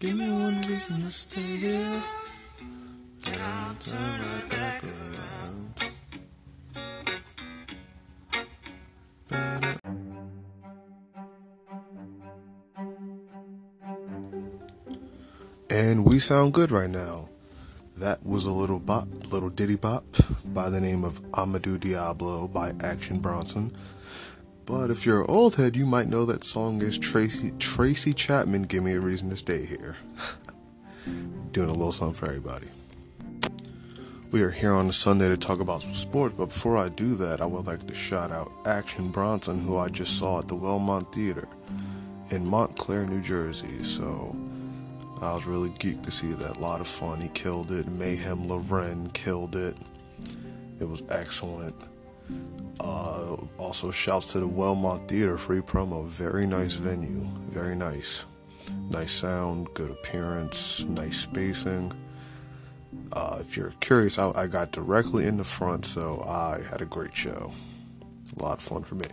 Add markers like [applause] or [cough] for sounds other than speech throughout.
Give me one reason to stay here. Then I'll turn right back around. And we sound good right now. That was a little bop, little ditty bop by the name of Amadu Diablo by Action Bronson. But if you're an old head, you might know that song is Tracy Tracy Chapman. Give me a reason to stay here. [laughs] Doing a little something for everybody. We are here on a Sunday to talk about some sport, but before I do that, I would like to shout out Action Bronson, who I just saw at the Wellmont Theater in Montclair, New Jersey. So I was really geeked to see that. A lot of fun. He killed it. Mayhem Lauren killed it. It was excellent. Uh, also, shouts to the Wellmont Theater, free promo. Very nice venue. Very nice. Nice sound, good appearance, nice spacing. Uh, if you're curious, I, I got directly in the front, so I had a great show. A lot of fun for me.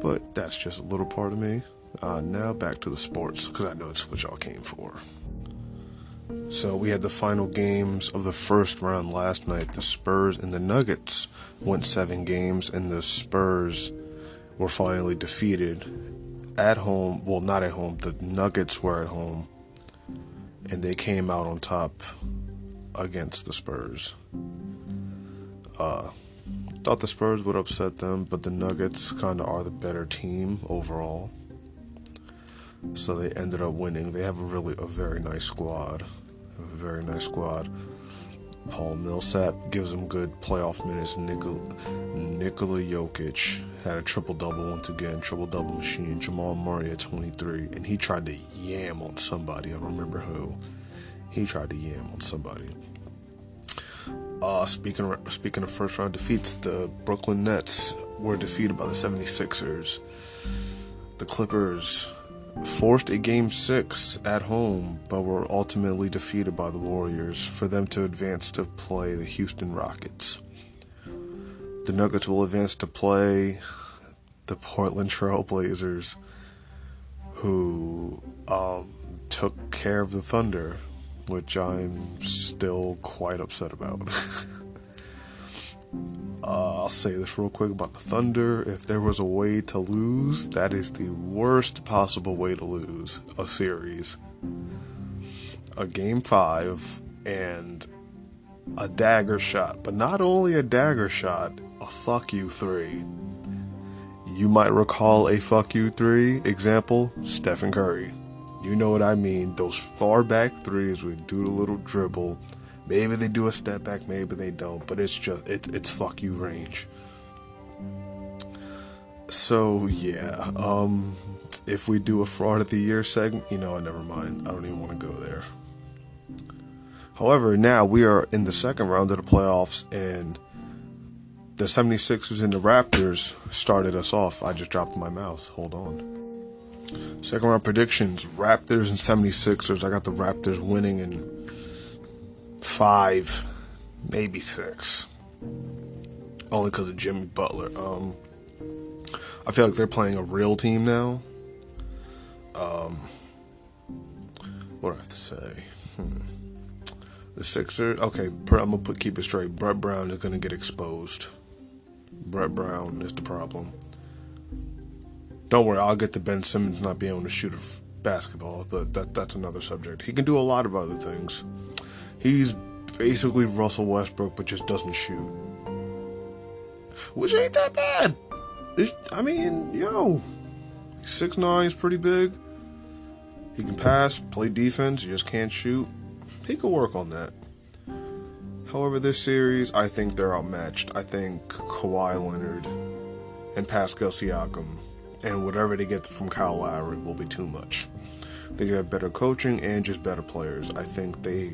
But that's just a little part of me. Uh, now back to the sports, because I know it's what y'all came for. So we had the final games of the first round last night. The Spurs and the Nuggets went seven games, and the Spurs were finally defeated at home. Well, not at home. The Nuggets were at home, and they came out on top against the Spurs. Uh, thought the Spurs would upset them, but the Nuggets kind of are the better team overall. So they ended up winning. They have a really a very nice squad, a very nice squad. Paul Millsap gives them good playoff minutes. Nikola, Nikola Jokic had a triple double once again, triple double machine. Jamal Murray at 23, and he tried to yam on somebody. I don't remember who. He tried to yam on somebody. Uh, speaking of, speaking of first round defeats, the Brooklyn Nets were defeated by the 76ers. The Clippers forced a game six at home, but were ultimately defeated by the Warriors for them to advance to play the Houston Rockets. The Nuggets will advance to play the Portland Trailblazers, who um, took care of the Thunder, which I'm still quite upset about. [laughs] Uh, I'll say this real quick about the Thunder. If there was a way to lose, that is the worst possible way to lose a series. A game five and a dagger shot, but not only a dagger shot, a fuck you three. You might recall a fuck you three example Stephen Curry. You know what I mean. Those far back threes would do the little dribble Maybe they do a step back, maybe they don't, but it's just it's it's fuck you range. So yeah, um, if we do a fraud of the year segment, you know, never mind. I don't even want to go there. However, now we are in the second round of the playoffs, and the 76ers and the Raptors started us off. I just dropped my mouse. Hold on. Second round predictions Raptors and 76ers. I got the Raptors winning in five, maybe six. Only because of Jimmy Butler. Um, I feel like they're playing a real team now. Um, what do I have to say? Hmm. The Sixers. Okay, I'm gonna put keep it straight. Brett Brown is gonna get exposed. Brett Brown is the problem. Don't worry, I'll get to Ben Simmons not being able to shoot a basketball, but that that's another subject. He can do a lot of other things. He's basically Russell Westbrook, but just doesn't shoot. Which ain't that bad. It's, I mean, yo, six nine is pretty big. He can pass, play defense. He just can't shoot. He could work on that. However, this series, I think they're outmatched. I think Kawhi Leonard and Pascal Siakam and whatever they get from Kyle Lowry will be too much. They have better coaching and just better players. I think they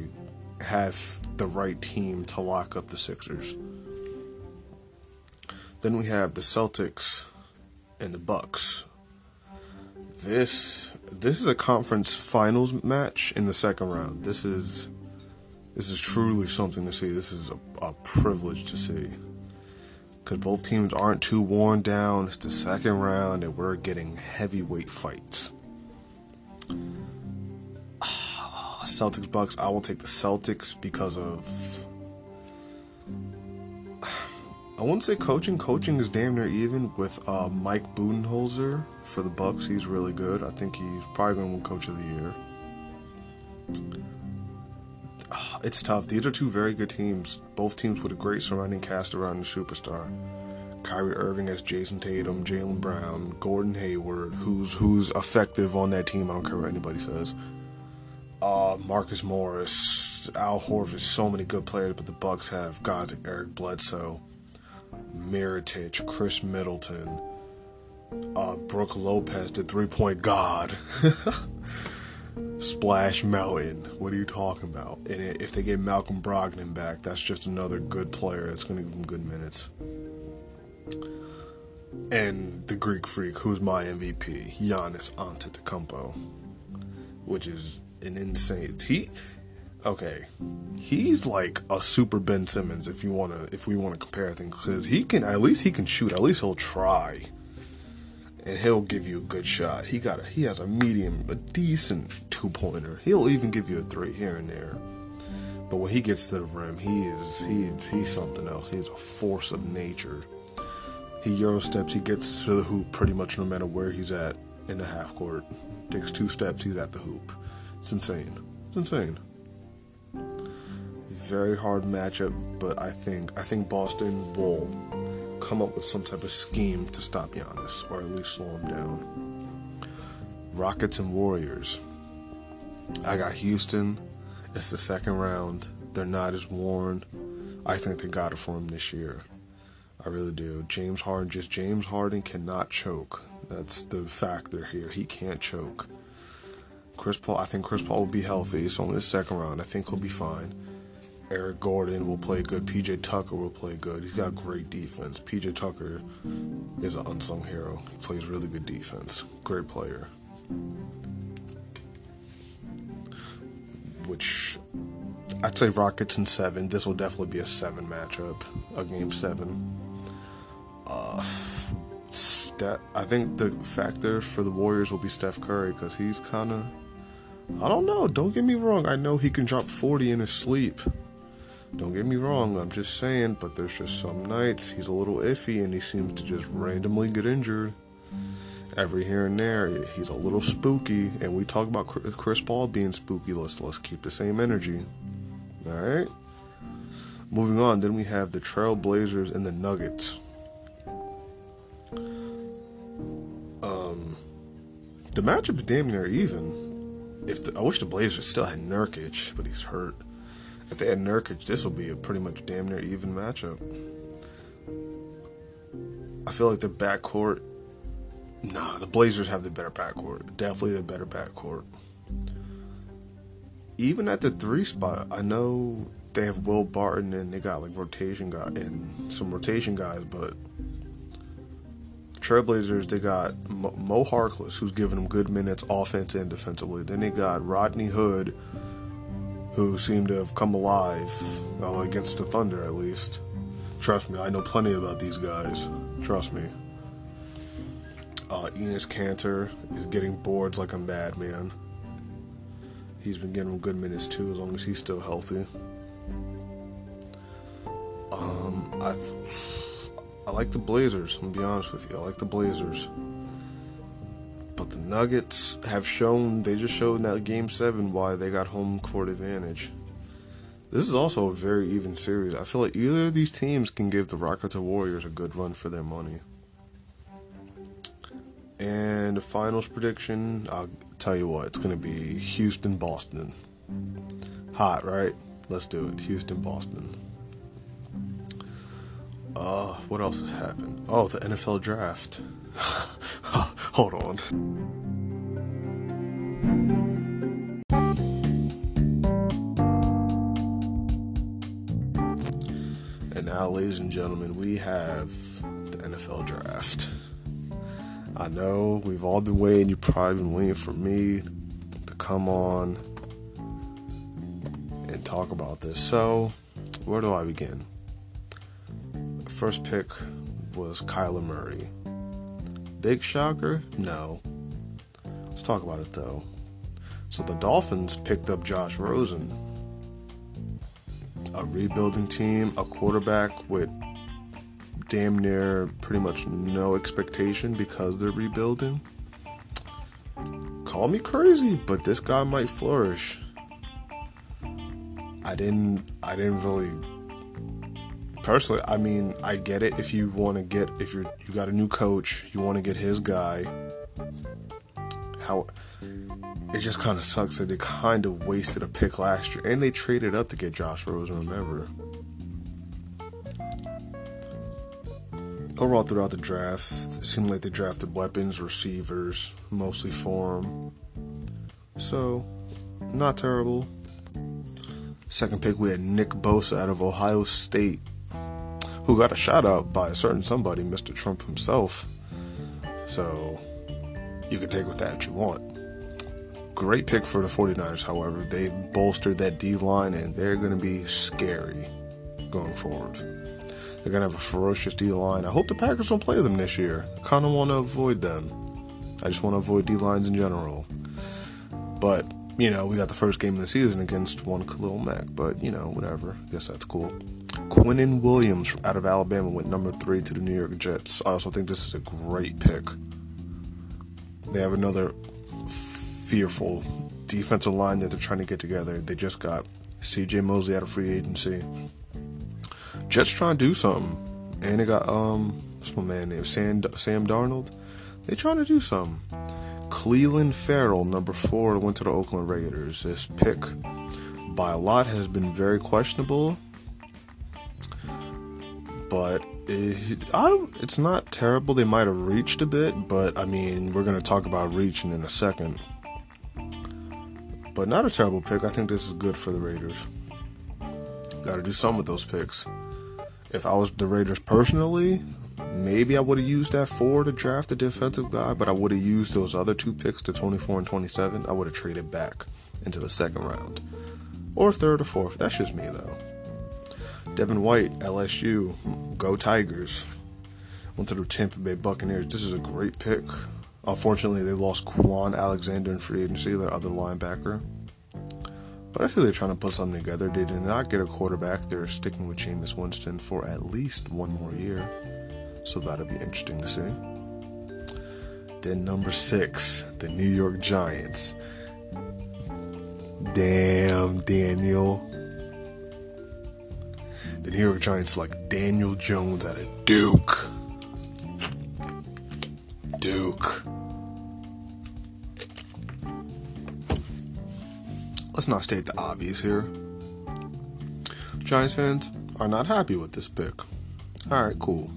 have the right team to lock up the Sixers. Then we have the Celtics and the Bucks. This this is a conference finals match in the second round. This is this is truly something to see. This is a, a privilege to see. Because both teams aren't too worn down. It's the second round, and we're getting heavyweight fights. Celtics Bucks. I will take the Celtics because of. I wouldn't say coaching. Coaching is damn near even with uh, Mike Budenholzer for the Bucks. He's really good. I think he's probably going to win Coach of the Year. [sighs] It's tough. These are two very good teams. Both teams with a great surrounding cast around the superstar. Kyrie Irving as Jayson Tatum, Jaylen Brown, Gordon Hayward, who's who's effective on that team. I don't care what anybody says. Uh, Marcus Morris, Al Horford, so many good players, but the Bucks have guys like Eric Bledsoe, Mirotic, Khris Middleton, uh, Brook Lopez, the three point god. [laughs] Splash Mountain. What are you talking about? And if they get Malcolm Brogdon back, that's just another good player that's going to give them good minutes. And the Greek Freak, who's my MVP, Giannis Antetokounmpo, which is an insane. He, okay, he's like a super Ben Simmons if you want to, if we want to compare things, because he can at least he can shoot. At least he'll try and he'll give you a good shot. He got a he has a medium, a decent two pointer. He'll even give you a three here and there. But when he gets to the rim, he is he's he's something else. He's a force of nature. He euro steps, he gets to the hoop pretty much no matter where he's at in the half court. Takes two steps, he's at the hoop. It's insane. It's insane. Very hard matchup, but I think I think Boston will come up with some type of scheme to stop Giannis, or at least slow him down. Rockets and Warriors. I got Houston. It's the second round. They're not as worn. I think they got it for him this year. I really do. James Harden, just James Harden cannot choke. That's the factor here. He can't choke. Chris Paul, I think Chris Paul will be healthy. It's only the second round. I think he'll be fine. Eric Gordon will play good. PJ Tucker will play good. He's got great defense. PJ Tucker is an unsung hero. He plays really good defense. Great player. Which I'd say Rockets in seven. This will definitely be a seven matchup, a game seven. Uh, I think the factor for the Warriors will be Steph Curry because he's kind of. I don't know. Don't get me wrong. I know he can drop 40 in his sleep. Don't get me wrong, I'm just saying, but there's just some nights he's a little iffy and he seems to just randomly get injured. Every here and there, he's a little spooky, and we talk about Chris Paul being spooky. Let's let's keep the same energy. All right. Moving on, then we have the Trailblazers and the Nuggets. Um, the matchup's damn near even. If the, I wish the Blazers still had Nurkic, but he's hurt. If they had Nurkic, this will be a pretty much damn near even matchup. I feel like the backcourt. Nah, the Blazers have the better backcourt. Definitely the better backcourt. Even at the three spot, I know they have Will Barton and they got like rotation guy and some rotation guys, but Trailblazers they got Mo Harkless who's giving them good minutes offense and defensively. Then they got Rodney Hood who seemed to have come alive, well, against the Thunder at least. Trust me, I know plenty about these guys. Trust me. Uh, Enes Kanter is getting boards like a madman. He's been getting good minutes too, as long as he's still healthy. Um, I I like the Blazers. I'm gonna be honest with you. I like the Blazers. But the Nuggets have shown, they just showed in that game seven why they got home court advantage. This is also a very even series. I feel like either of these teams can give the Rockets or Warriors a good run for their money. And the finals prediction, I'll tell you what, it's going to be Houston Boston. Hot, right? Let's do it. Houston Boston. Uh, what else has happened? Oh, the NFL draft. [laughs] Hold on. And now, ladies and gentlemen, we have the NFL draft. I know we've all been waiting. You've probably been waiting for me to come on and talk about this. So, where do I begin? First pick was Kyler Murray. Big shocker? No. Let's talk about it though. So the Dolphins picked up Josh Rosen, a rebuilding team, a quarterback with damn near pretty much no expectation because they're rebuilding. Call me crazy, but this guy might flourish. I didn't I didn't really personally, I mean, I get it if you want to get if you're you got a new coach, you want to get his guy. How it just kind of sucks that they kind of wasted a pick last year, and they traded up to get Josh Rosen. Remember, overall throughout the draft, it seemed like they drafted weapons, receivers, mostly for him. So, not terrible. Second pick, we had Nick Bosa out of Ohio State who got a shout out by a certain somebody, Mr. Trump himself. So you can take with that what you want. Great pick for the 49ers, however. They've bolstered that D line and they're going to be scary going forward. They're going to have a ferocious D line. I hope the Packers don't play them this year. I kind of want to avoid them. I just want to avoid D lines in general. But, you know, we got the first game of the season against one Khalil Mack. But, you know, whatever. I Guess that's cool. Quinnen Williams out of Alabama went number three to the New York Jets. I also think this is a great pick. They have another fearful defensive line that they're trying to get together. They just got C.J. Mosley out of free agency. Jets trying to do something, and they got um, what's my man name? Sam Sam Darnold. They trying to do something. Clelin Ferrell, number four, went to the Oakland Raiders. This pick, by a lot, has been very questionable but it, I, it's not terrible. They might have reached a bit, but I mean, we're going to talk about reaching in a second. But not a terrible pick. I think this is good for the Raiders. Got to do something with those picks. If I was the Raiders personally, maybe I would have used that four to draft a defensive guy, but I would have used those other two picks, the 24 and 27. I would have traded back into the second round. Or third or fourth. That's just me, though. Devin White, LSU, go Tigers. Went to the Tampa Bay Buccaneers. This is a great pick. Unfortunately, they lost Kwon Alexander in free agency, their other linebacker. But I feel they're trying to put something together. They did not get a quarterback. They're sticking with Jameis Winston for at least one more year. So that'll be interesting to see. Then number six, the New York Giants. Damn, Daniel the New York Giants like Daniel Jones out of Duke. Duke. Let's not state the obvious here. Giants fans are not happy with this pick. All right, cool.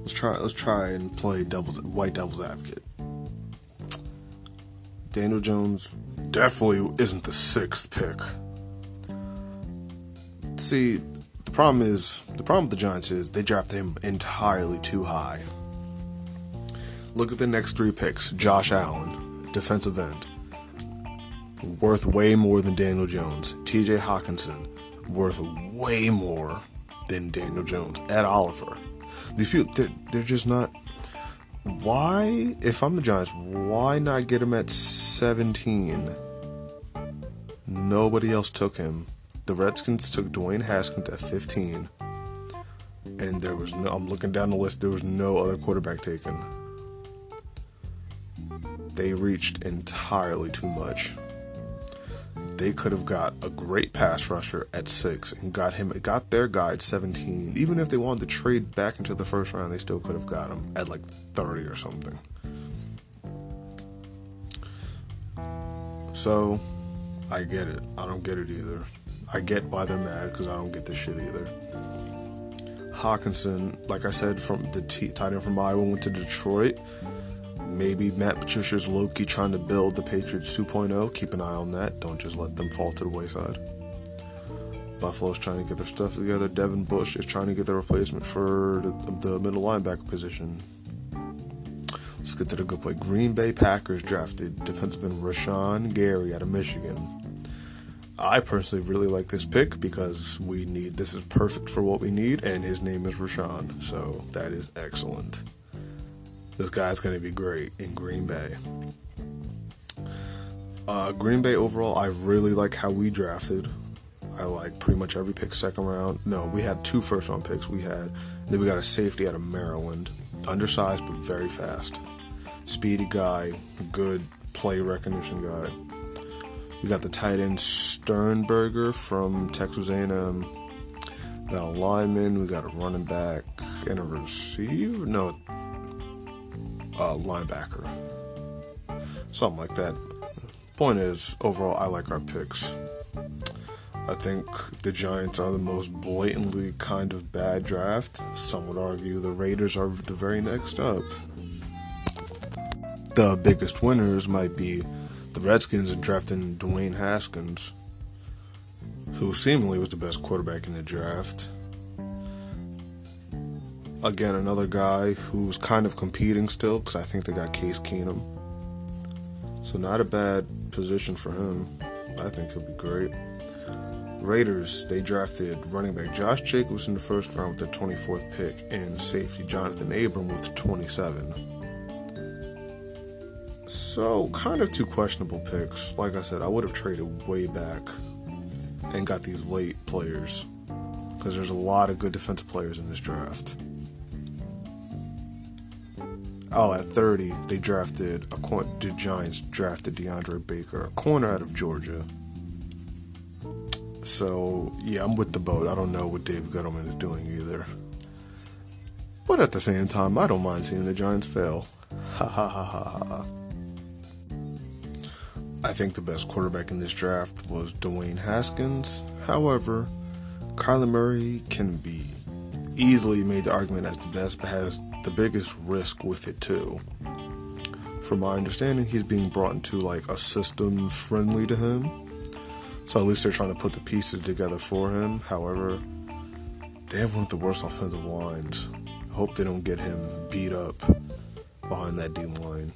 Let's try. Let's try and play devil's white devil's advocate. Daniel Jones definitely isn't the sixth pick see, the problem is the problem with the Giants is they drafted him entirely too high. Look at the next three picks: Josh Allen, defensive end, worth way more than Daniel Jones. T.J. Hockenson, worth way more than Daniel Jones. Ed Oliver. These people, they're, they're just not. Why, if I'm the Giants, why not get him at 17? Nobody else took him the Redskins took Dwayne Haskins at 15, and there was no. I'm looking down the list. There was no other quarterback taken. They reached entirely too much. They could have got a great pass rusher at six and got him, got their guy at 17. Even if they wanted to trade back into the first round, they still could have got him at like 30 or something. So, I get it. I don't get it either. I get why they're mad because I don't get this shit either. Hockenson, like I said, from the t- tight end from Iowa went to Detroit. Maybe Matt Patricia's Loki trying to build the Patriots 2.0. Keep an eye on that. Don't just let them fall to the wayside. Buffalo's trying to get their stuff together. Devin Bush is trying to get the replacement for the, middle linebacker position. Let's get to the good point. Green Bay Packers drafted defensive end Rashan Gary out of Michigan. I personally really like this pick because we need this is perfect for what we need, and his name is Rashan, so that is excellent. This guy's going to be great in Green Bay. Uh, Green Bay overall, I really like how we drafted. I like pretty much every pick second round. No, we had two first round picks. We had then we got a safety out of Maryland, undersized but very fast, speedy guy, good play recognition guy. We got the tight end Sternberger from Texas A&M. Got a lineman. We got a running back and a receiver. No, a linebacker. Something like that. Point is, overall, I like our picks. I think the Giants are the most blatantly kind of bad draft. Some would argue the Raiders are the very next up. The biggest winners might be the Redskins in drafting Dwayne Haskins, who seemingly was the best quarterback in the draft. Again, another guy who's kind of competing still because I think they got Case Keenum. So, not a bad position for him. I think he'll be great. Raiders, they drafted running back Josh Jacobs in the first round with the 24th pick and safety Johnathan Abram with 27. So, kind of two questionable picks. Like I said, I would have traded way back and got these late players because there's a lot of good defensive players in this draft. Oh, at 30, they drafted a the Giants drafted DeAndre Baker, a corner out of Georgia. So, yeah, I'm with the boat. I don't know what Dave Gettleman is doing either. But at the same time, I don't mind seeing the Giants fail. Ha ha ha ha ha. I think the best quarterback in this draft was Dwayne Haskins. However, Kyler Murray can be easily made the argument as the best, but has the biggest risk with it too. From my understanding, he's being brought into like a system friendly to him so at least they're trying to put the pieces together for him. However, they have one of the worst offensive lines. Hope they don't get him beat up behind that D line.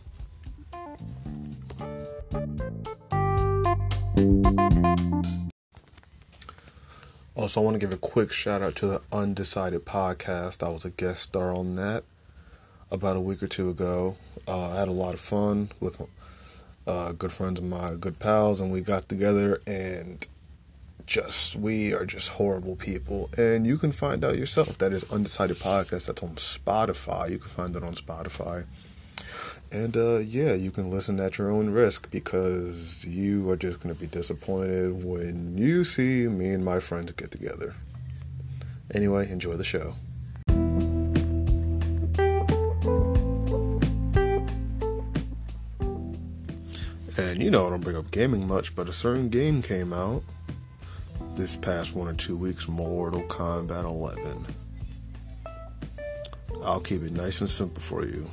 Also, I want to give a quick shout out to the Undecided podcast. I was a guest star on that about a week or two ago. Uh, I had a lot of fun with uh, good friends of mine, good pals, and we got together and just we are just horrible people. And you can find out yourself. That is Undecided Podcast. That's on Spotify. You can find it on Spotify. And uh, yeah, you can listen at your own risk because you are just going to be disappointed when you see me and my friends get together. Anyway, enjoy the show. And you know, I don't bring up gaming much, but a certain game came out this past one or two weeks Mortal Kombat 11. I'll keep it nice and simple for you.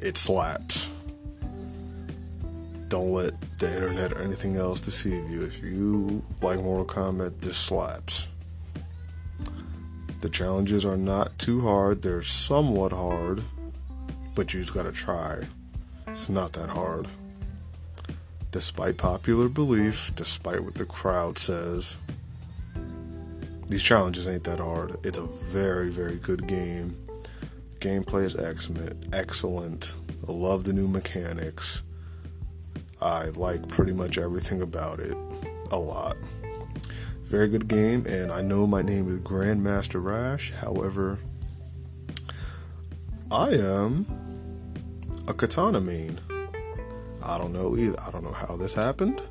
It slaps. Don't let the internet or anything else deceive you. If you like Mortal Kombat, this slaps. The challenges are not too hard, they're somewhat hard, but you just gotta try. It's not that hard. Despite popular belief, despite what the crowd says, these challenges ain't that hard. It's a very, very good game. Gameplay is excellent. Excellent. I love the new mechanics. I like pretty much everything about it. A lot. Very good game, and I know my name is Grandmaster Rash. However, I am a Kitana main. I don't know either. I don't know how this happened.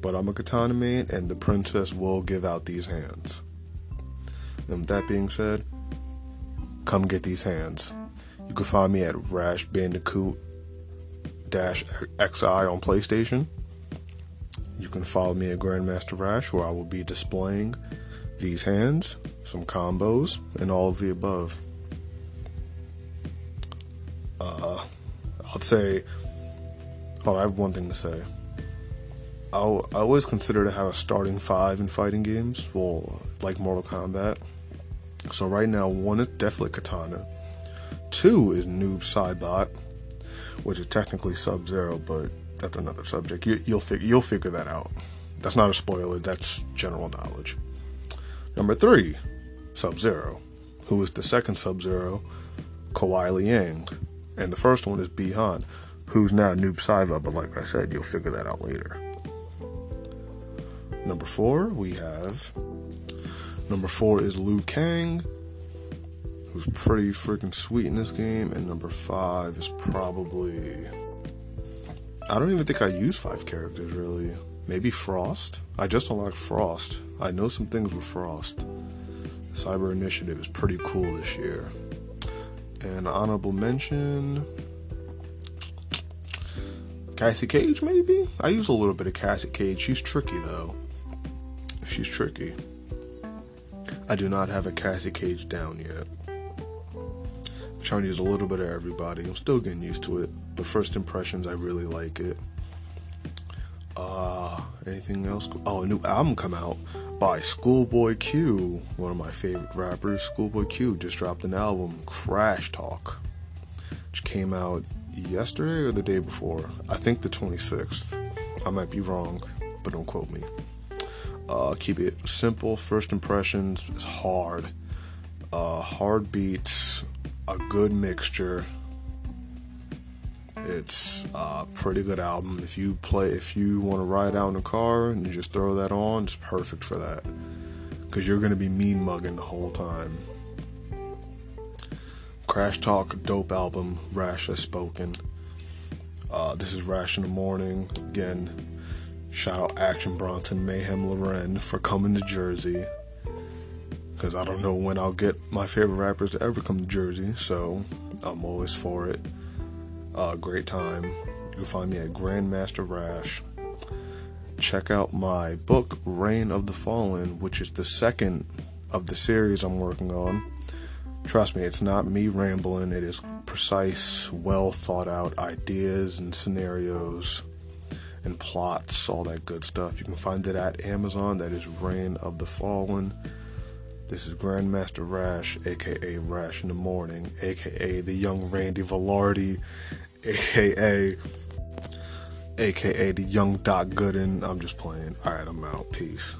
But I'm a Kitana main, and the princess will give out these hands. And with that being said, come get these hands. You can find me at Rash Bandicoot Dash XI on PlayStation. You can follow me at Grandmaster Rash, where I will be displaying these hands, some combos, and all of the above. Uh, I'll say, hold on, I have one thing to say. i I always consider to have a starting five in fighting games, well, like Mortal Kombat. So right now, one is definitely Kitana. Two is Noob Saibot, which is technically Sub Zero, but that's another subject. You, will figure you'll figure that out. That's not a spoiler. That's general knowledge. Number three, Sub Zero, who is the second Sub Zero, Kuai Liang and the first one is Bi-Han. who's now Noob Saibot, but like I said, you'll figure that out later. Number four, we have. Number four is Liu Kang, who's pretty freaking sweet in this game. And number five is probably. I don't even think I use five characters really. Maybe Frost. I just unlocked Frost. I know some things with Frost. The Cyber Initiative is pretty cool this year. And honorable mention. Cassie Cage, maybe? I use a little bit of Cassie Cage. She's tricky though. She's tricky. I do not have a Cassie Cage down yet. I'm trying to use a little bit of everybody. I'm still getting used to it. But first impressions, I really like it. Uh, anything else? Oh, a new album come out by Schoolboy Q, one of my favorite rappers. Schoolboy Q just dropped an album, Crash Talk, which came out yesterday or the day before. I think the 26th. I might be wrong, but don't quote me. Uh, keep it simple. First impressions is hard. Uh, hard beats, a good mixture. It's a pretty good album. If you play, if you want to ride out in the car and you just throw that on, it's perfect for that. Because you're gonna be mean mugging the whole time. Crash Talk, dope album. Rash has spoken. Uh, this is Rash in the morning again. Shout out Action Bronson, Mayhem Lauren for coming to Jersey. Because I don't know when I'll get my favorite rappers to ever come to Jersey, so I'm always for it. Uh, great time. You can find me at Grandmaster Rash. Check out my book, Reign of the Fallen, which is the second of the series I'm working on. Trust me, it's not me rambling, it is precise, well thought out ideas and scenarios and plots, all that good stuff. You can find it at Amazon. That is Reign of the Fallen. This is Grandmaster Rash, aka Rash in the Morning, aka the young Randy Velarde, aka aka the young Doc Gooden. I'm just playing. Alright, I'm out. Peace.